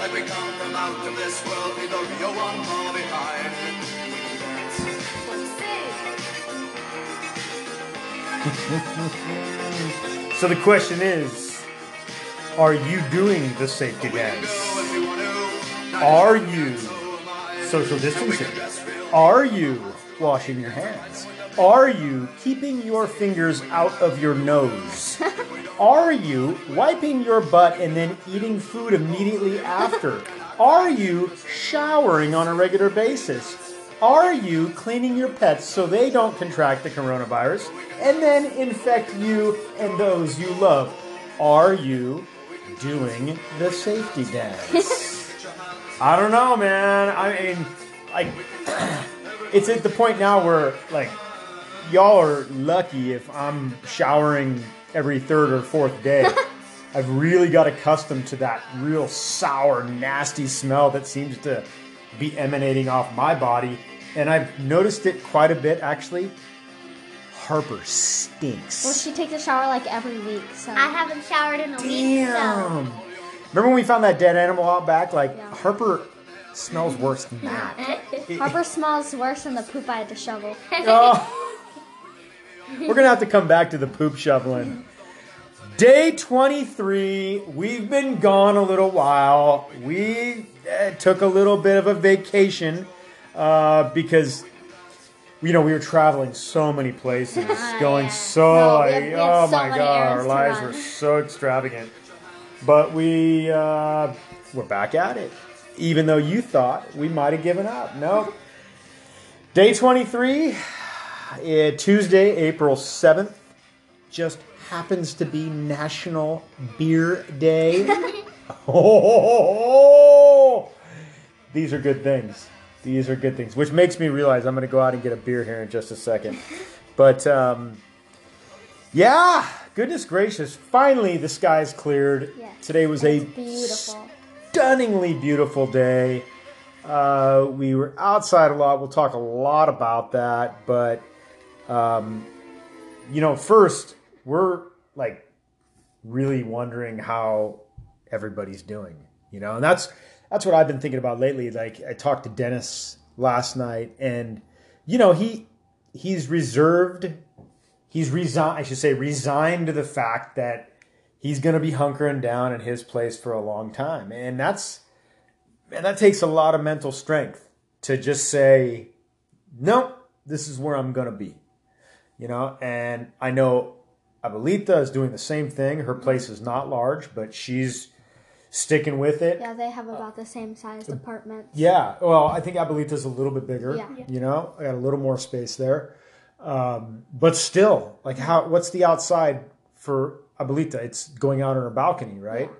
that we come from out of this world, leave the real one far behind. So the question is, are you doing the safety dance? Are you social distancing? Are you washing your hands? Are you keeping your fingers out of your nose? Are you wiping your butt and then eating food immediately after? Are you showering on a regular basis? Are you cleaning your pets so they don't contract the coronavirus and then infect you and those you love? Are you doing the safety dance? I don't know, man. I mean, like, it's at the point now where, like, y'all are lucky if I'm showering every third or fourth day. I've really got accustomed to that real sour, nasty smell that seems to be emanating off my body. And I've noticed it quite a bit, actually. Harper stinks. Well, she takes a shower like every week, so. I haven't showered in a week, so. Damn. Remember when we found that dead animal out back? Like, Yeah. Harper smells worse than that. Harper smells worse than the poop I had to shovel. Oh. We're gonna have to come back to the poop shoveling. Day 23. We've been gone a little while. We uh, took a little bit of a vacation uh, because you know we were traveling so many places, going so No, we we oh so my many god, our to lives run. were so extravagant. But we uh, we're back at it. Even though you thought we might have given up, no. Day 23, uh, Tuesday, April 7th, just happens to be National Beer Day. oh, these are good things. These are good things, which makes me realize I'm going to go out and get a beer here in just a second. But um, yeah, goodness gracious, finally the skies cleared. Yes, Today was a beautiful. stunningly beautiful day. Uh, we were outside a lot. We'll talk a lot about that. But, um, you know, first, we're like really wondering how everybody's doing, you know, and that's that's what I've been thinking about lately. Like I talked to Dennis last night, and you know he he's reserved, he's resigned. I should say resigned to the fact that he's going to be hunkering down in his place for a long time, and that's and that takes a lot of mental strength to just say, no, this is where I'm going to be, you know. And I know Abuelita is doing the same thing. Her place is not large, but she's sticking with it. Yeah, they have about the same size apartments. Yeah, well, I think Abuelita's a little bit bigger. Yeah. You know, I got a little more space there. Um, but still, like, how? What's the outside for Abuelita? It's going out on her balcony, right?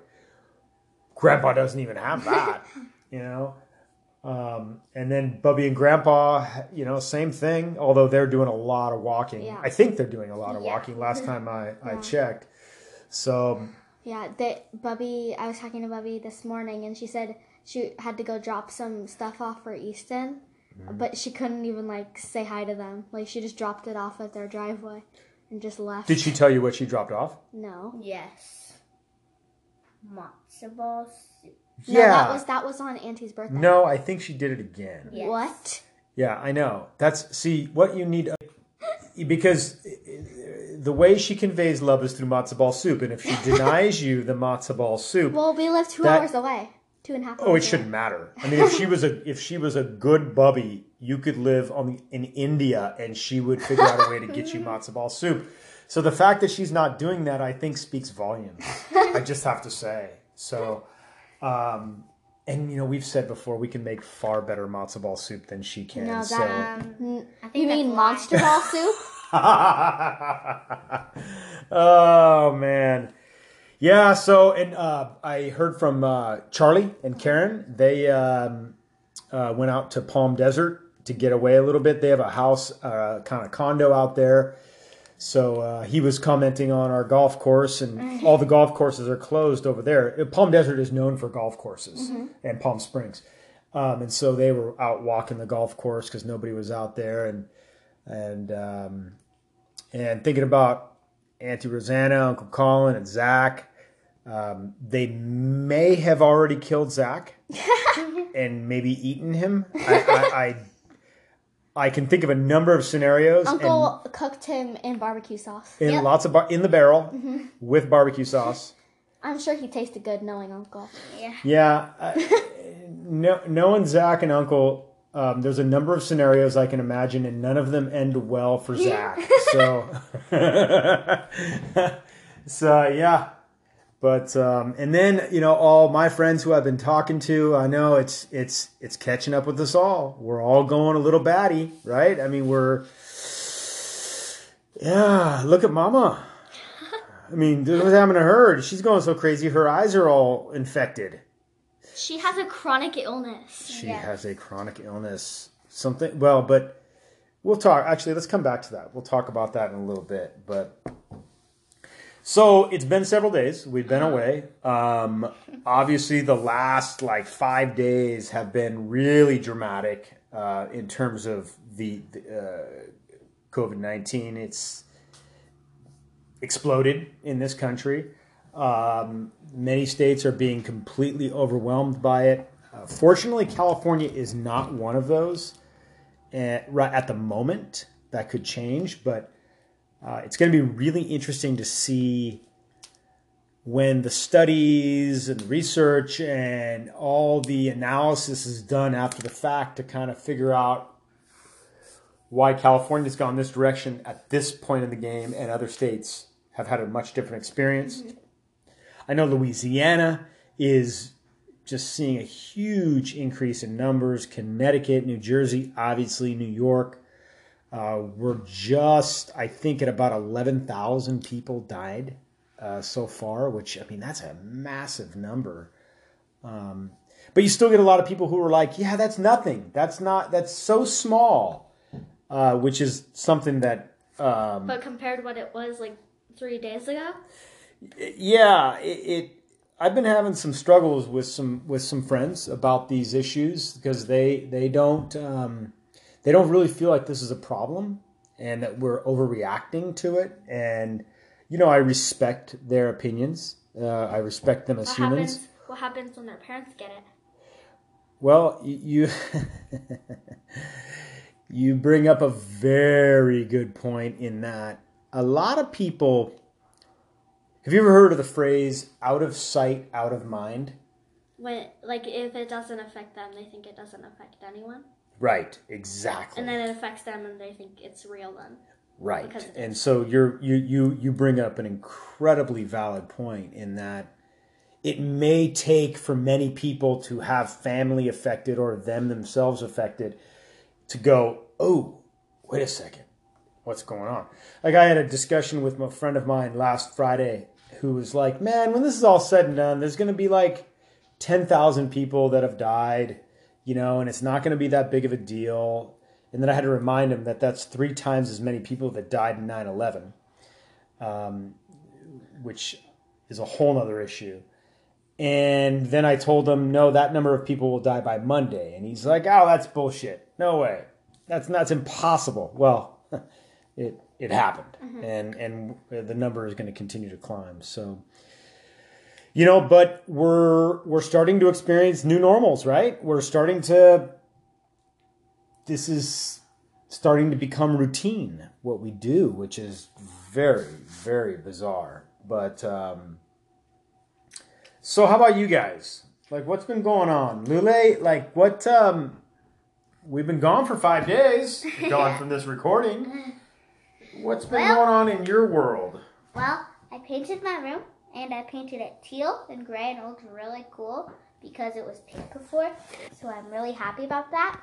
Grandpa doesn't even have that. you know. Um, and then Bubby and Grandpa, you know, same thing. Although they're doing a lot of walking. Yeah. I think they're doing a lot of Yeah. walking. Last time I, I checked. So Yeah, they, Bubby, I was talking to Bubby this morning, and she said she had to go drop some stuff off for Easton, Mm-hmm. but she couldn't even like say hi to them. Like she just dropped it off at their driveway and just left. did she tell you what she dropped off? No. Yes. Matzo balls. No, that was that was on Auntie's birthday. No, I think she did it again. Yes. What? Yeah, I know. That's see what you need uh, because uh, uh, the way she conveys love is through matzo ball soup, and if she denies you the matzo ball soup, Well, we live two That- hours away, two and a half. oh, it hours shouldn't matter. I mean, if she was a if she was a good bubby, you could live on in India, and she would figure out a way to get you matzo ball soup. So the fact that she's not doing that, I think, speaks volumes. I just have to say. So, um, and you know, we've said before we can make far better matzo ball soup than she can. No, so. Um, I think You mean why. monster ball soup? oh man yeah so and uh, i heard from uh, charlie and karen they um, uh, went out to palm desert to get away a little bit they have a house uh, kind of condo out there so uh, he was commenting on our golf course and all the golf courses are closed over there Uh, palm desert is known for golf courses and palm springs um, and so they were out walking the golf course because nobody was out there and and um, and thinking about Auntie Rosanna, Uncle Colin, and Zach. Um, they may have already killed Zach and maybe eaten him. I, I, I, I can think of a number of scenarios. and- Uncle cooked him in barbecue sauce. in Yep. lots of bar- in the barrel with barbecue sauce. I'm sure he tasted good knowing Uncle. Yeah. Yeah, I, no, knowing Zach and Uncle, um, there's a number of scenarios I can imagine, and none of them end well for Zach. So, so yeah. But um, and then you know all my friends who I've been talking to, I know it's it's it's catching up with us all. We're all going a little batty, right? I mean, we're yeah. Look at Mama. I mean, this is what's happening to her? She's going so crazy. Her eyes are all infected. She has a chronic illness. She Yeah. has a chronic illness. Something. Well, but we'll talk. Actually, let's come back to that. We'll talk about that in a little bit. But so it's been several days. We've been away. Um, obviously, the last like five days have been really dramatic uh, in terms of the, the uh, COVID nineteen. It's exploded in this country. Um, many states are being completely overwhelmed by it. Uh, fortunately, California is not one of those at, right at the moment. That could change, but uh, it's going to be really interesting to see when the studies and research and all the analysis is done after the fact to kind of figure out why California's gone this direction at this point in the game and other states have had a much different experience. I know Louisiana is just seeing a huge increase in numbers. Connecticut, New Jersey, obviously New York. Uh, we're just, I think, at about 11,000 people died uh, so far, which, I mean, that's a massive number. Um, but you still get a lot of people who are like, yeah, that's nothing. That's not, that's so small, uh, which is something that. Um, But compared to what it was like three days ago, yeah it, it i've been having some struggles with some with some friends about these issues because they they don't um, they don't really feel like this is a problem and that we're overreacting to it and you know i respect their opinions uh, i respect them as what humans happens? What happens when their parents get it? well, you you bring up a very good point in that a lot of people have you ever heard of the phrase out of sight, out of mind? When like if it doesn't affect them, they think it doesn't affect anyone, Right, exactly. and then it affects them, and they think it's real. Then right. And so you're you you you bring up an incredibly valid point in that it may take for many people to have family affected or them themselves affected to go, oh, wait a second, what's going on? Like I had a discussion with a friend of mine last Friday who was like, man, when this is all said and done, there's going to be like 10,000 people that have died, you know, and it's not going to be that big of a deal. And then I had to remind him that that's three times as many people that died in 9 11, um, which is a whole nother issue. And then I told him, no, that number of people will die by Monday. And he's like, oh, that's bullshit. No way. That's that's impossible. Well, it it happened, and and the number is going to continue to climb. So, you know, but we're we're starting to experience new normals, right? We're starting to. This is starting to become routine what we do, which is very very bizarre. But um, so, how about you guys? Like, what's been going on, Lule? Like, what? Um, we've been gone for five days. Gone from this recording. What's been Well- going on in your world? Well, I painted my room and I painted it teal and gray and it looked really cool because it was pink before. So I'm really happy about that.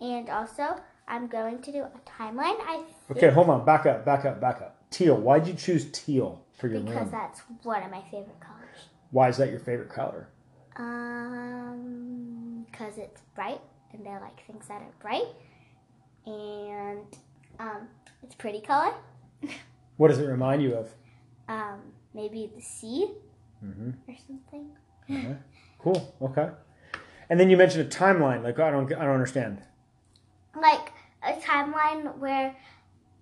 And also, I'm going to do a timeline. I think, Okay, hold on. Back up. Back up. Back up. Teal. Why'd you choose teal for your because room? that's one of my favorite colors. Why is that your favorite color? Um, because it's bright and I like things that are bright. And um, it's a pretty color. What does it remind you of? Um, maybe the sea Mm-hmm. or something. Cool. Okay. And then you mentioned a timeline. Like I don't. I don't understand. like a timeline where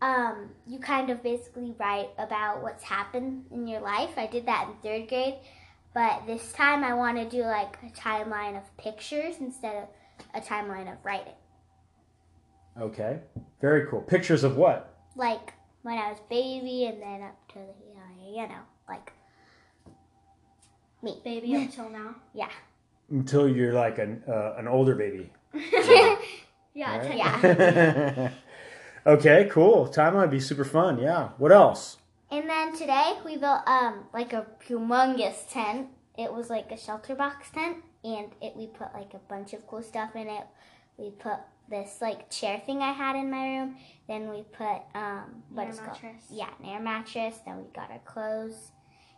um, you kind of basically write about what's happened in your life. I did that in third grade. But this time I want to do like a timeline of pictures instead of a timeline of writing. Okay. Very cool. Pictures of what? Like when I was baby and then up to the, you know, like me. Baby until now. Yeah. Until you're like an uh, an older baby. Yeah, Right? Yeah. okay, cool. Timeline would be super fun. Yeah. What else? And then today we built um like a humongous tent. It was like a shelter box tent, and it we put like a bunch of cool stuff in it. We put this like chair thing I had in my room. Then we put um what Air is it called? Yeah, an air mattress. Then we got our clothes,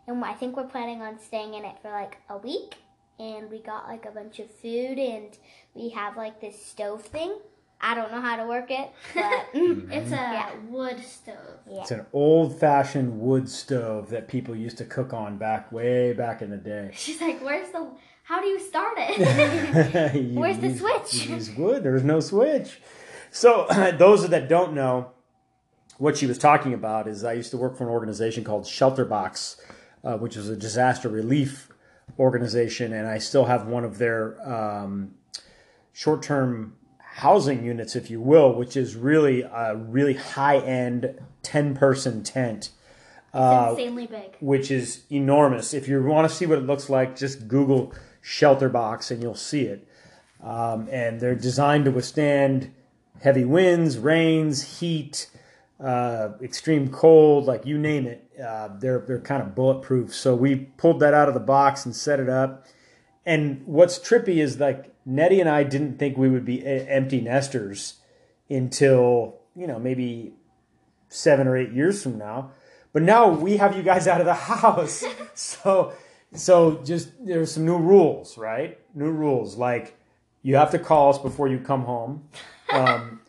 and I think we're planning on staying in it for like a week. And we got like a bunch of food, and we have like this stove thing. I don't know how to work it, but mm-hmm. It's a Yeah. wood stove. yeah. It's an old fashioned wood stove that people used to cook on back way back in the day. She's like, "Where's the? How do you start it?" You Where's the switch? You use wood. There's no switch. So those that don't know, what she was talking about is I used to work for an organization called Shelter Box, uh, which is a disaster relief organization, and I still have one of their um, short-term housing units, if you will, which is really a really high-end ten-person tent Uh, insanely big. which is enormous. If you want to see what it looks like, just Google shelter box and you'll see it. Um, and they're designed to withstand heavy winds, rains, heat, uh, extreme cold, like you name it. Uh, they're they're kind of bulletproof. So we pulled that out of the box and set it up. And what's trippy is like Nettie and I didn't think we would be empty nesters until you know maybe seven or eight years from now. But now we have you guys out of the house. so so just there's some new rules, right? New rules like you have to call us before you come home. Um,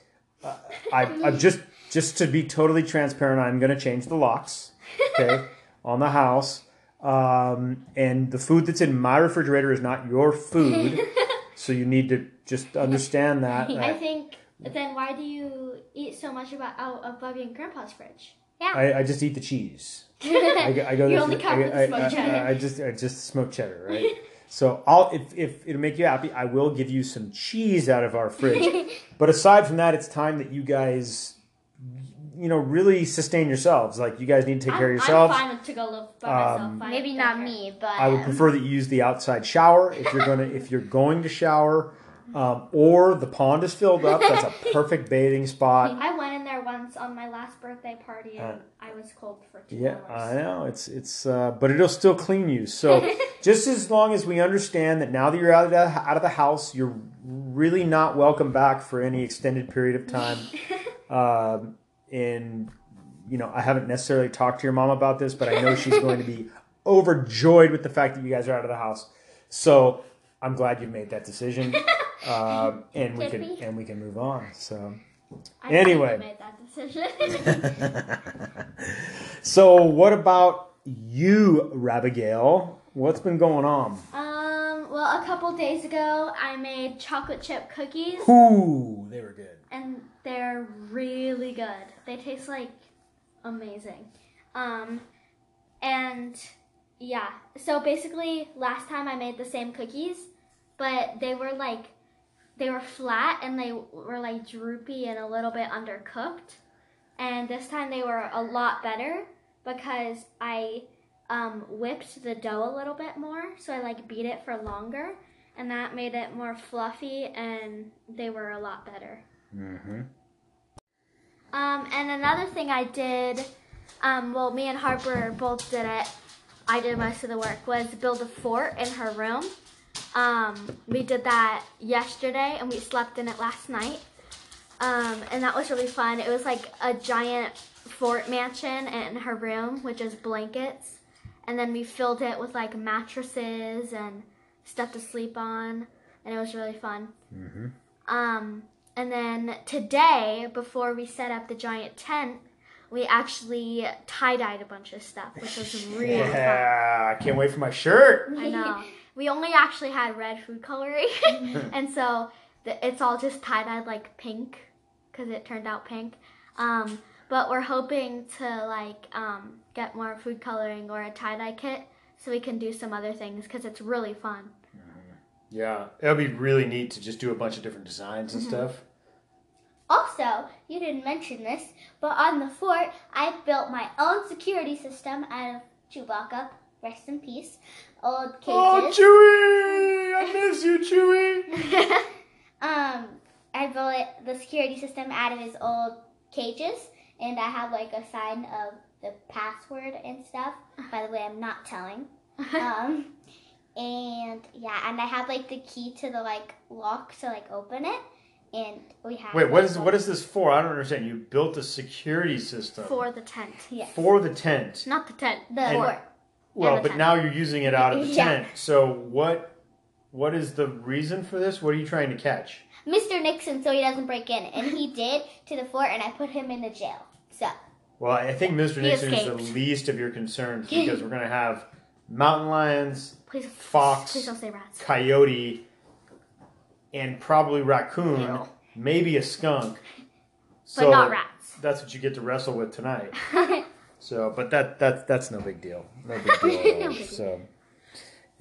I, have just just to be totally transparent, I'm going to change the locks, okay, on the house. Um, and the food that's in my refrigerator is not your food, so you need to just understand that. I think. Then why do you eat so much about out of Bubby and Grandpa's fridge? I, I just eat the cheese. I, I go. You only come I, smoked cheddar. I, I just I just smoke cheddar, right? so I'll if if it'll make you happy, I will give you some cheese out of our fridge. but aside from that, it's time that you guys, you know, really sustain yourselves. Like you guys need to take care of yourselves. I'm fine to go live by Um, myself. Fine Maybe not her. me, but I would prefer that you use the outside shower if you're gonna if you're going to shower, um, or the pond is filled up. That's a perfect bathing spot. I went in there once on my last birthday party and Uh, I was cold for two Yeah, I know it's it's, uh, but it'll still clean you. So just as long as we understand that now that you're out of the, out of the house, you're really not welcome back for any extended period of time. um, and you know, I haven't necessarily talked to your mom about this, but I know she's going to be overjoyed with the fact that you guys are out of the house. So I'm glad you made that decision, um, and we can and we can move on. So. I Anyway. made that decision. so what about you, Rabigail? What's been going on? um, well, a couple days ago, I made chocolate chip cookies, Ooh, they were good. And they're really good. They taste like amazing. Um, and yeah, so basically, last time I made the same cookies, but they were like they were flat and they were like droopy and a little bit undercooked. And this time they were a lot better because I um, whipped the dough a little bit more, so I like beat it for longer, and that made it more fluffy, and they were a lot better. Mm-hmm. Um, and another thing I did, um, well, me and Harper both did it. I did most of the work was build a fort in her room. Um, we did that yesterday, and we slept in it last night. Um, and that was really fun. It was like a giant fort mansion in her room, which is blankets. And then we filled it with like mattresses and stuff to sleep on, and it was really fun. Mm-hmm. Um, and then today, before we set up the giant tent, we actually tie dyed a bunch of stuff, which was really fun. Yeah, I can't wait for my shirt. I know. We only actually had red food coloring, and so the, it's all just tie dyed like pink because it turned out pink. Um, but we're hoping to like um, get more food coloring or a tie dye kit so we can do some other things because it's really fun. Yeah, it would be really neat to just do a bunch of different designs and stuff. Also, you didn't mention this, but on the fort, I built my own security system out of Chewbacca. Rest in peace. Old cages. Oh. Chewie! I miss you, Chewie. um, I built the security system out of his old cages, and I have like a sign of the password and stuff. By the way, I'm not telling. Um, and yeah, and I have like the key to the like lock to like open it, and we have. Wait, what is what is this for? I don't understand. You built a security system For the tent. Yes. for the tent. Not the tent. the And- fort. Well, the but tent. now you're using it out of the Yeah. tent. So what? What is the reason for this? What are you trying to catch? Mr. Nixon, so he doesn't break in, and he did to the fort, and I put him in the jail. So Well, I think Mr. Nixon is the least of your concerns because we're gonna have mountain lions, Please, Fox. Please don't say rats. coyote, and probably raccoon, Ew. maybe a skunk. But So not rats. That's what you get to wrestle with tonight. So, but that that that's no big deal. No big deal. No big deal. So,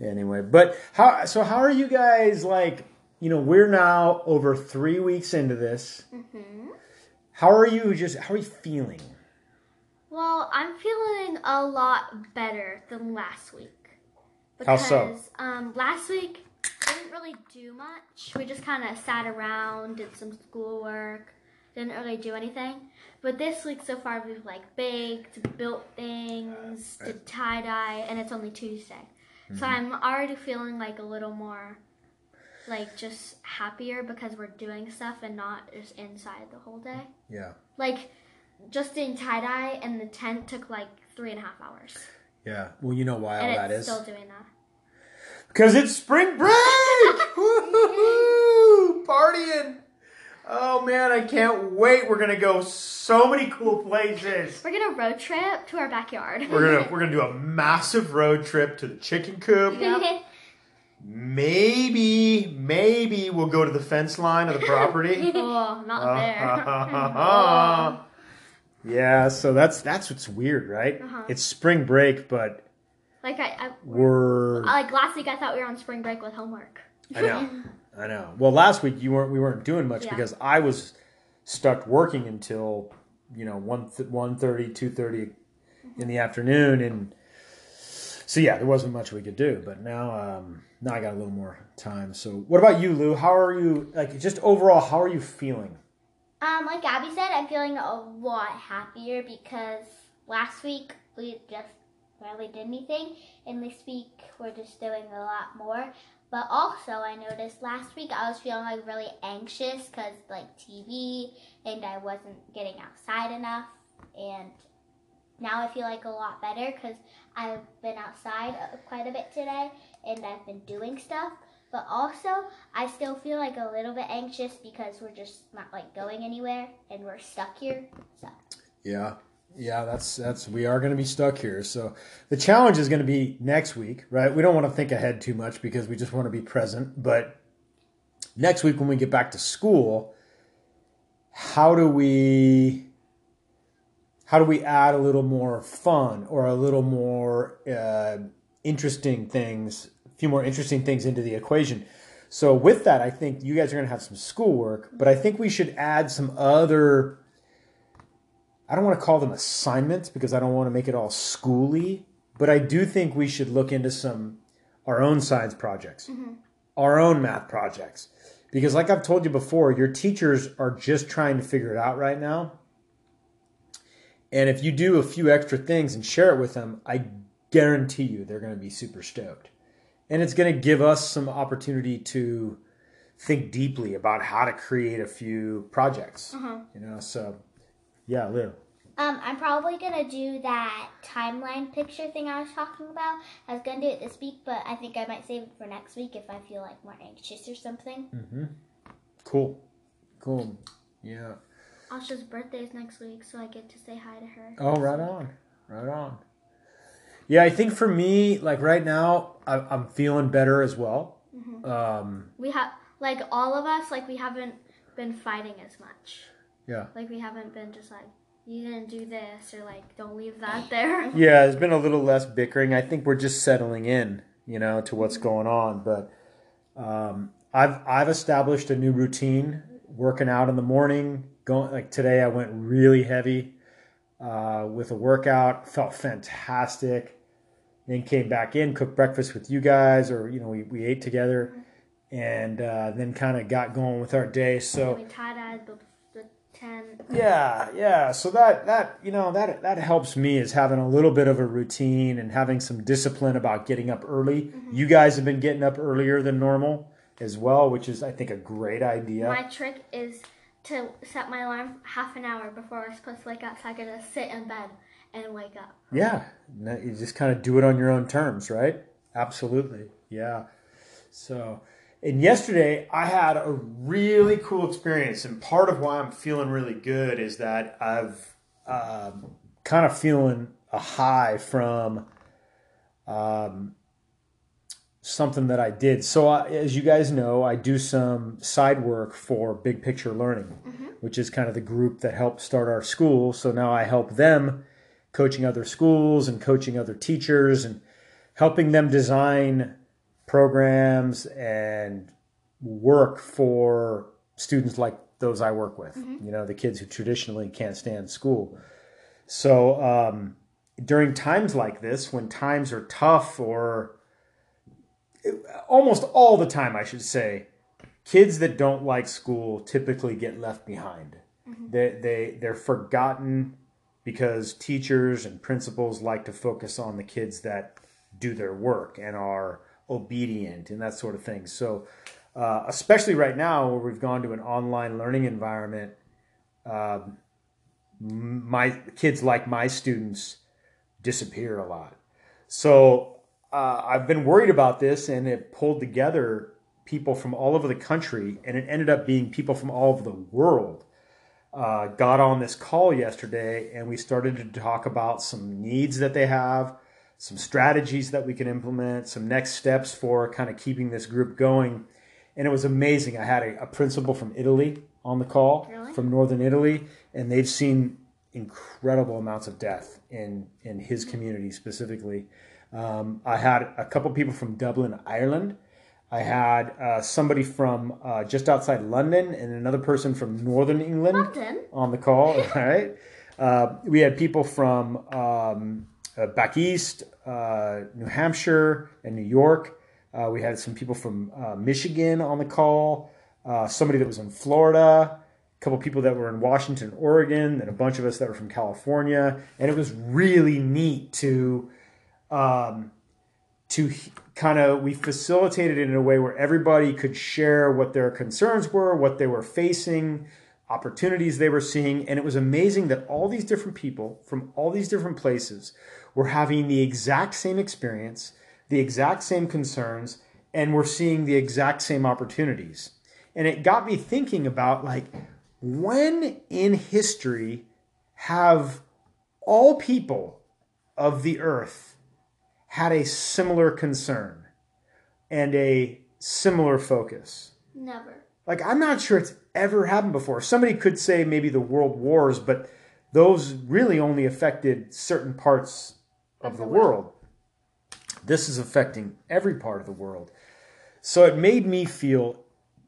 anyway, but how so? How are you guys like? You know, we're now over three weeks into this. hmm How are you? Just how are you feeling? Well, I'm feeling a lot better than last week. How Because so? um, last week didn't really do much. We just kind of sat around, did some schoolwork, didn't really do anything. But this week so far we've like baked, built things, did tie dye, and it's only Tuesday. Mm-hmm. So I'm already feeling like a little more like just happier because we're doing stuff and not just inside the whole day. Yeah, Like just doing tie dye and the tent took like three and a half hours. yeah. Well, you know why all and that is still doing that. Because it's spring break. Partying. Oh man, I can't wait. We're gonna go so many cool places. We're gonna road trip to our backyard. We're gonna we're gonna do a massive road trip to the chicken coop. Yeah. Maybe maybe we'll go to the fence line of the property. oh, not there. yeah, so that's that's what's weird, right? Uh-huh. It's spring break, but like I, I we're like last week I thought we were on spring break with homework. I know. I know. Well, last week you weren't we weren't doing much Yeah. because I was stuck working until, you know, 1 th- 1:30, 2:30 in the afternoon and so yeah, there wasn't much we could do, but now um now I got a little more time. So what about you, Lou? How are you like just overall how are you feeling? Um, like Abby said, I'm feeling a lot happier because last week we just barely did anything, and this week we're just doing a lot more. But also, I noticed last week I was feeling like really anxious because like TV, and I wasn't getting outside enough, and now I feel like a lot better because I've been outside uh, quite a bit today, and I've been doing stuff. But also, I still feel like a little bit anxious because we're just not like going anywhere and we're stuck here. So Yeah. Yeah, that's that's we are going to be stuck here. So the challenge is going to be next week, right? We don't want to think ahead too much because we just want to be present, but next week when we get back to school, how do we how do we add a little more fun or a little more uh, interesting things, a few more interesting things into the equation? So with that, I think you guys are going to have some schoolwork, but I think we should add some other I don't want to call them assignments because I don't want to make it all schooly, but I do think we should look into some our own science projects, our own math projects. Because like I've told you before, your teachers are just trying to figure it out right now. And if you do a few extra things and share it with them, I guarantee you they're going to be super stoked. And it's going to give us some opportunity to think deeply about how to create a few projects. Uh-huh. You know, so yeah, Lou. um, I'm probably gonna do that timeline picture thing I was talking about. I was gonna do it this week, but I think I might save it for next week if I feel like more anxious or something. Mm-hmm. Cool. Cool. Yeah. Asha's birthday is next week, so I get to say hi to her. Oh, right on. Right on. Yeah, I think for me, like right now, I- I'm feeling better as well. Um, We have like all of us, like we haven't been fighting as much. Yeah. Like we haven't been just like you didn't do this or like don't leave that there. Yeah, there's been a little less bickering. I think we're just settling in, you know, to what's going on. But um, I've I've established a new routine, working out in the morning. Going like today, I went really heavy uh, with a workout. Felt fantastic. Then came back in, cooked breakfast with you guys, or you know, we, we ate together, and uh, then kind of got going with our day. So we tie dyed the, the tent. yeah, yeah. So that that you know that that helps me is having a little bit of a routine and having some discipline about getting up early. Mm-hmm. You guys have been getting up earlier than normal as well, which is I think a great idea. My trick is to set my alarm half an hour before we're supposed to wake up, so I can just sit in bed and wake up. yeah, you just kind of do it on your own terms, right? Absolutely, yeah. So, and yesterday I had a really cool experience, and part of why I'm feeling really good is that I've um, kind of feeling a high from um, something that I did. So, I, as you guys know, I do some side work for Big Picture Learning, which is kind of the group that helped start our school. So now I help them coaching other schools and coaching other teachers and helping them design programs and work for students like those I work with, mm-hmm. you know, the kids who traditionally can't stand school. So um, during times like this, when times are tough or uh, almost all the time, I should say, kids that don't like school typically get left behind. Mm-hmm. They, they, they're forgotten because teachers and principals like to focus on the kids that do their work and are obedient and that sort of thing. So, uh, especially right now where we've gone to an online learning environment, m- my kids like my students disappear a lot. So uh, I've been worried about this, and it pulled together people from all over the country, and it ended up being people from all over the world. Uh, got on this call yesterday, and we started to talk about some needs that they have, some strategies that we can implement, some next steps for kind of keeping this group going. And it was amazing. I had a, a principal from Italy on the call, Really? from northern Italy, and they've seen incredible amounts of death in in his community specifically. Um, I had a couple people from Dublin, Ireland. I had uh, somebody from uh, just outside London and another person from Northern England London? on the call. All right. Uh, we had people from um, uh, back east, uh, New Hampshire, and New York. Uh, we had some people from uh, Michigan on the call. Uh, somebody that was in Florida. A couple people that were in Washington, Oregon, and a bunch of us that were from California. And it was really neat to um, to kind of we facilitated it in a way where everybody could share what their concerns were, what they were facing, opportunities they were seeing, and it was amazing that all these different people from all these different places were having the exact same experience, the exact same concerns, and we're seeing the exact same opportunities. And it got me thinking about like when in history have all people of the earth had a similar concern and a similar focus. Never. Like, I'm not sure it's ever happened before. Somebody could say maybe the world wars, but those really only affected certain parts of the world. This is affecting every part of the world. So it made me feel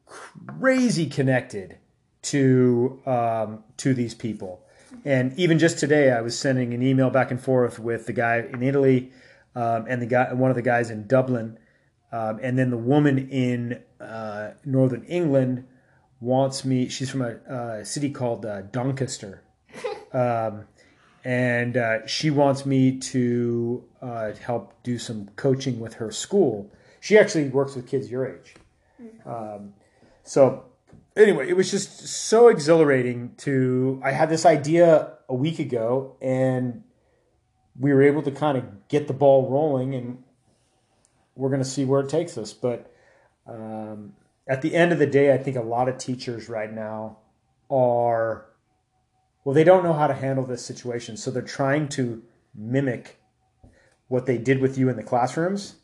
crazy connected to um, to these people. And even just today, I was sending an email back and forth with the guy in Italy um, and the guy, one of the guys in Dublin, um, and then the woman in uh, Northern England wants me. She's from a uh, city called uh, Doncaster, um, and uh, she wants me to uh, help do some coaching with her school. She actually works with kids your age. Um, so anyway, it was just so exhilarating to. I had this idea a week ago, and we were able to kind of get the ball rolling, and we're going to see where it takes us. But um, at the end of the day, I think a lot of teachers right now are well, they don't know how to handle this situation, so they're trying to mimic what they did with you in the classrooms,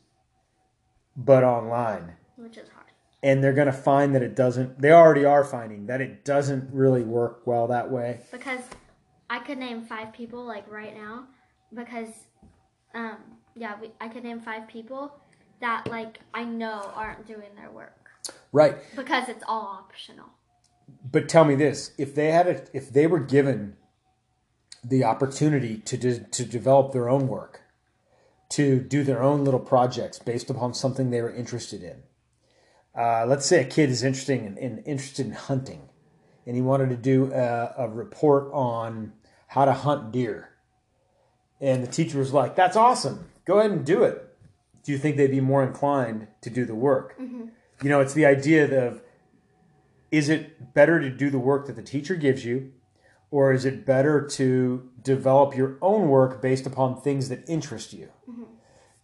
but online Which is hard. and they're going to find that it doesn't they already are finding that it doesn't really work well that way Because I could name five people like right now because, um, yeah, we, I could name five people that like I know aren't doing their work Right. because it's all optional. But tell me this: if they had, a, if they were given the opportunity to de- to develop their own work, to do their own little projects based upon something they were interested in. Uh, let's say a kid is interested in, in interested in hunting, and he wanted to do a, a report on how to hunt deer, and the teacher was like, "That's awesome! Go ahead and do it." Do you think they'd be more inclined to do the work? You know, it's the idea of is it better to do the work that the teacher gives you or is it better to develop your own work based upon things that interest you? Mm-hmm.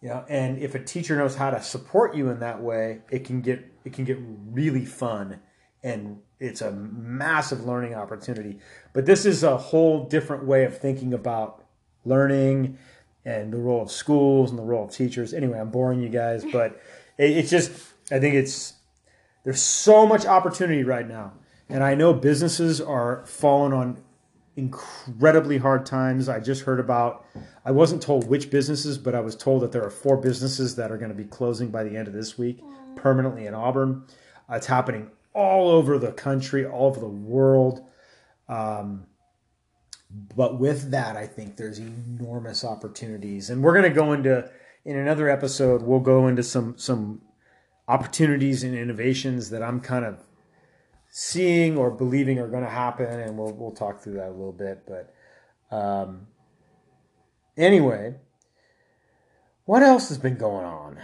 You know and if a teacher knows how to support you in that way it can get it can get really fun and it's a massive learning opportunity. But this is a whole different way of thinking about learning and the role of schools and the role of teachers. Anyway i'm boring you guys but it's just i think it's there's so much opportunity right now. And I know businesses are falling on incredibly hard times. I just heard about, I wasn't told which businesses, but I was told that there are four businesses that are going to be closing by the end of this week permanently in Auburn. Uh, it's happening all over the country, all over the world. Um, but with that, I think there's enormous opportunities. And we're going to go into, in another episode, we'll go into some, some, opportunities and innovations that I'm kind of seeing or believing are going to happen, and we'll we'll talk through that a little bit. But um, anyway, what else has been going on?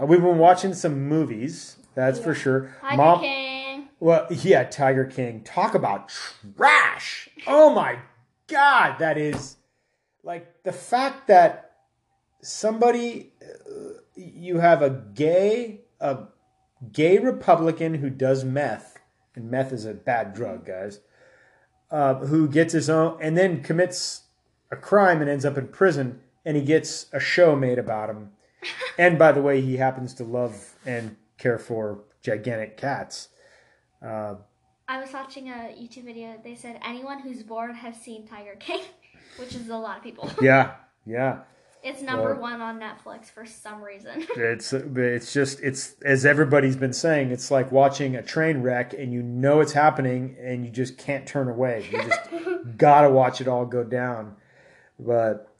Uh, We've been watching some movies, that's for sure. Tiger Mom, King. well, yeah, Tiger King. Talk about trash. Oh my god, that is like the fact that somebody uh, you have a gay a gay Republican who does meth, and meth is a bad drug, guys. Uh, who gets his own and then commits a crime and ends up in prison, and he gets a show made about him. and by the way, he happens to love and care for gigantic cats. Uh, I was watching a YouTube video. They said anyone who's bored has seen Tiger King, which is a lot of people. yeah, yeah. It's number Well- one on Netflix for some reason. It's it's just it's as everybody's been saying. It's like watching a train wreck, and you know it's happening, and you just can't turn away. You just gotta watch it all go down. But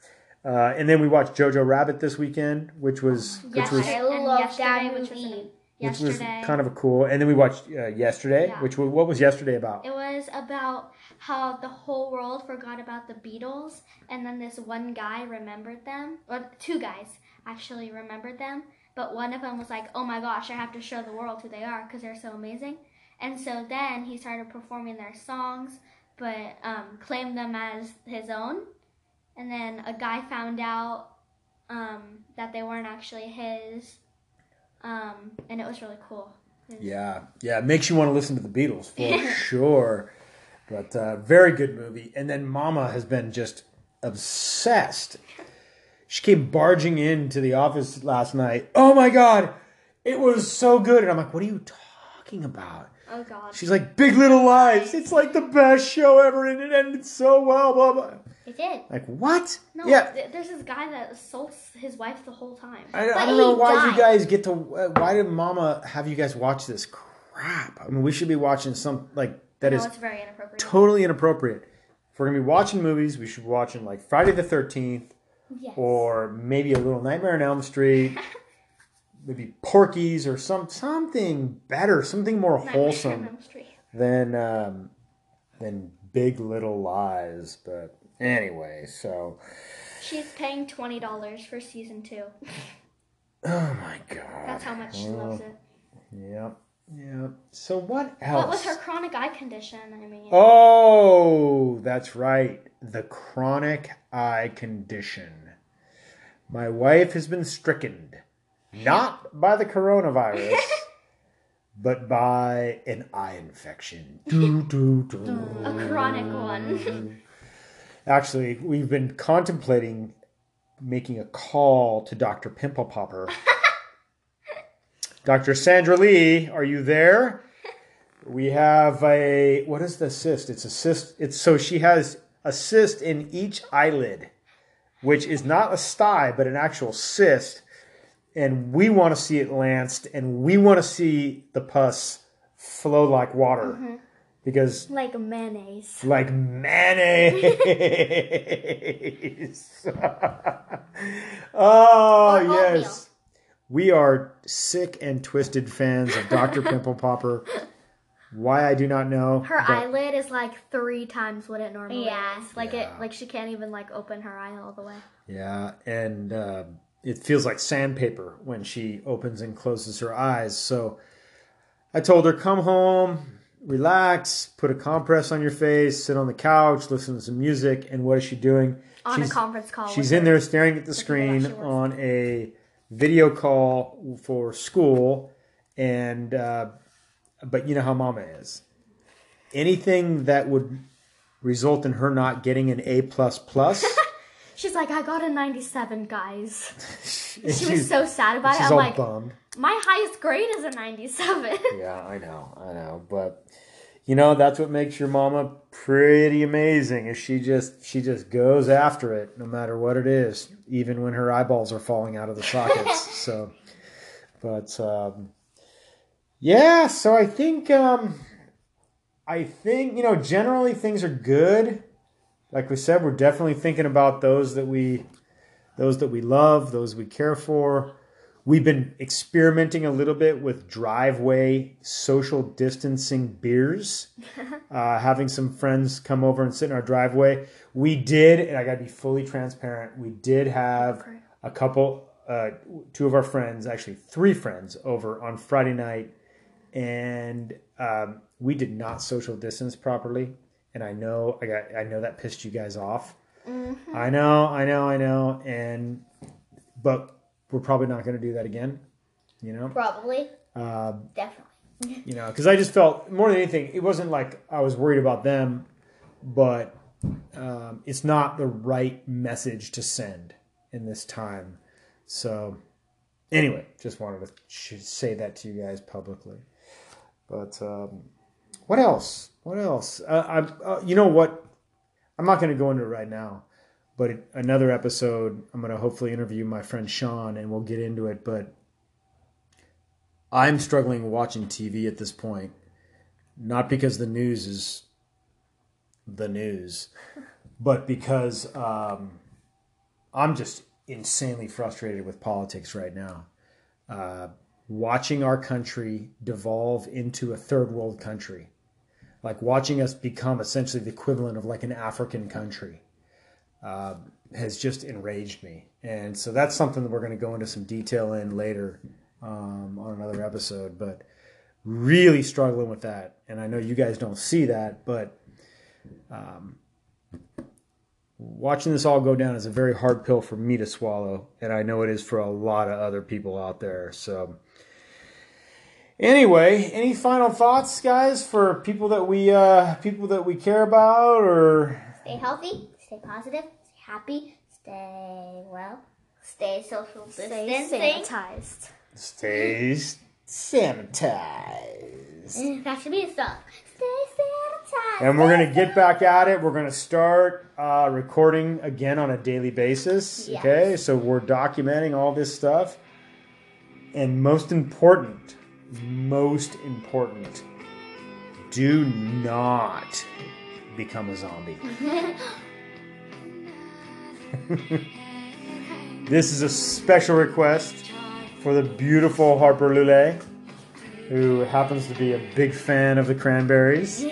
uh, and then we watched Jojo Rabbit this weekend, which was which was I love yesterday, that which was movie. which was kind of a cool. And then we watched uh, yesterday, Yeah. which was what was yesterday about? It was about how the whole world forgot about the Beatles, and then this one guy remembered them. Or two guys actually remembered them, but one of them was like, "Oh my gosh, I have to show the world who they are because they're so amazing." And so then he started performing their songs, but um, claimed them as his own. And then a guy found out um, that they weren't actually his, um, and it was really cool. Yeah, yeah, it makes you want to listen to the Beatles for sure. But uh, very good movie. And then Mama has been just obsessed. She came barging into the office last night. Oh my god, it was so good. And I'm like, what are you talking about? Oh God. She's like, Big Little Lies. It's like the best show ever, and it ended so well. Blah blah. It did. Like what? No, yeah. th- there's this guy that assaults his wife the whole time. I, I don't know why you guys get to. uh, Why did Mama have you guys watch this crap? I mean, we should be watching some like that no, is very inappropriate. totally inappropriate. If we're gonna be watching movies, we should be watching like Friday the Thirteenth yes. or maybe a little Nightmare on Elm Street, maybe Porky's or some something better, something more Nightmare on wholesome Elm Street. than um, than Big Little Lies. But anyway, so She's paying twenty dollars for season two. oh my god, That's how much she loves it. Yep, yep. So what else? What was her chronic eye condition? I mean, Oh, that's right. The chronic eye condition. My wife has been stricken not by the coronavirus, but by an eye infection. Doo, doo, doo. a chronic one. Actually, we've been contemplating making a call to Dr. Pimple Popper. Dr. Sandra Lee, are you there? We have a what is the cyst? It's a cyst. It's so she has a cyst in each eyelid, which is not a sty, but an actual cyst. And we want to see it lanced, and we want to see the pus flow like water. Mm-hmm. Because Like mayonnaise. like mayonnaise. oh Or oatmeal. Oh, yes, we are sick and twisted fans of Dr. Pimple Popper. Why I do not know. Her but eyelid is like three times what it normally Yeah. is. Like Yeah. it, like she can't even like open her eye all the way. Yeah, and uh, it feels like sandpaper when she opens and closes her eyes. So I told her, come home, relax, put a compress on your face, sit on the couch, listen to some music. And what is she doing? On she's, a conference call. She's in her. there staring at the screen on a video call for school, and uh, but you know how Mama is. Anything that would result in her not getting an A plus plus. She's like, I got a 97, guys. She was so sad about it. I'm like, bummed. my highest grade is a 97. Yeah, I know, I know, but you know that's what makes your mama pretty amazing. Is she just she just goes after it no matter what it is, even when her eyeballs are falling out of the sockets. so, but um, yeah, so I think um, I think you know generally things are good. Like we said, we're definitely thinking about those that we those that we love, those we care for. We've been experimenting a little bit with driveway social distancing beers. uh, having some friends come over and sit in our driveway. We did, and I got to be fully transparent. We did have a couple, uh, two of our friends, actually three friends, over on Friday night, and um, we did not social distance properly. And I know I got, I know that pissed you guys off. I know, I know, I know, and but we're probably not going to do that again. You know, Probably. uh, Definitely. you know, because I just felt more than anything, it wasn't like I was worried about them, but um, it's not the right message to send in this time. So, anyway, just wanted to sh- say that to you guys publicly. But um, what else? What else? Uh, I, uh, you know what? I'm not going to go into it right now, but another episode, I'm going to hopefully interview my friend Sean, and we'll get into it. But I'm struggling watching TV at this point, not because the news is the news, but because um, I'm just insanely frustrated with politics right now. Uh, watching our country devolve into a third world country, like watching us become essentially the equivalent of like an African country, uh, has just enraged me. And so that's something that we're going to go into some detail in later um, on another episode, but really struggling with that. And I know you guys don't see that, but um, watching this all go down is a very hard pill for me to swallow, and I know it is for a lot of other people out there. So, anyway, any final thoughts, guys, for people that we uh, people that we care about, or Stay healthy. Stay positive. Stay happy. Stay well. Stay social distancing. Stay sanitized. stay sanitized? That should be a song. Stay sanitized. And we're gonna get back at it. We're gonna start uh, recording again on a daily basis. Yes. Okay, so we're documenting all this stuff. And most important, most important, do not become a zombie. this is a special request for the beautiful Harper Lule, who happens to be a big fan of the cranberries.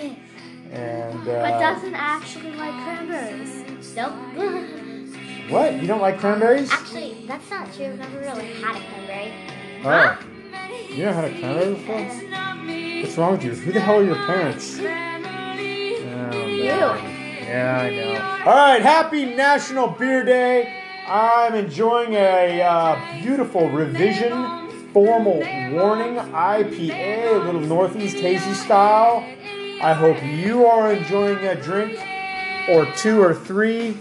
And uh, But doesn't actually like cranberries. Nope. what? You don't like cranberries? Actually, that's not true. I've never really had a cranberry. Oh, you never had a cranberry before? What's wrong with you? Who the hell are your parents? Oh, man. Yeah, I know. All right, happy National Beer Day. I'm enjoying a uh, beautiful revision formal warning IPA, a little Northeast hazy style. I hope you are enjoying a drink or two or three.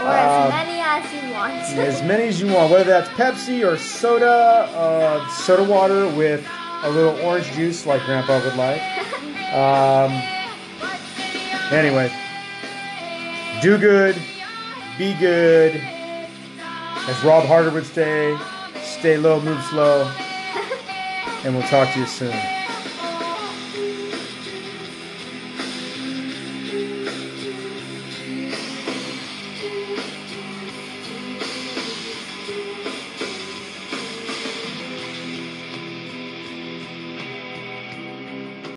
Or Uh, as many as you want. as many as you want, whether that's Pepsi or soda, uh, soda water with a little orange juice like Grandpa would like. Um, anyway, Do good, be good. As Rob Harder would say, stay low, move slow. And we'll talk to you soon.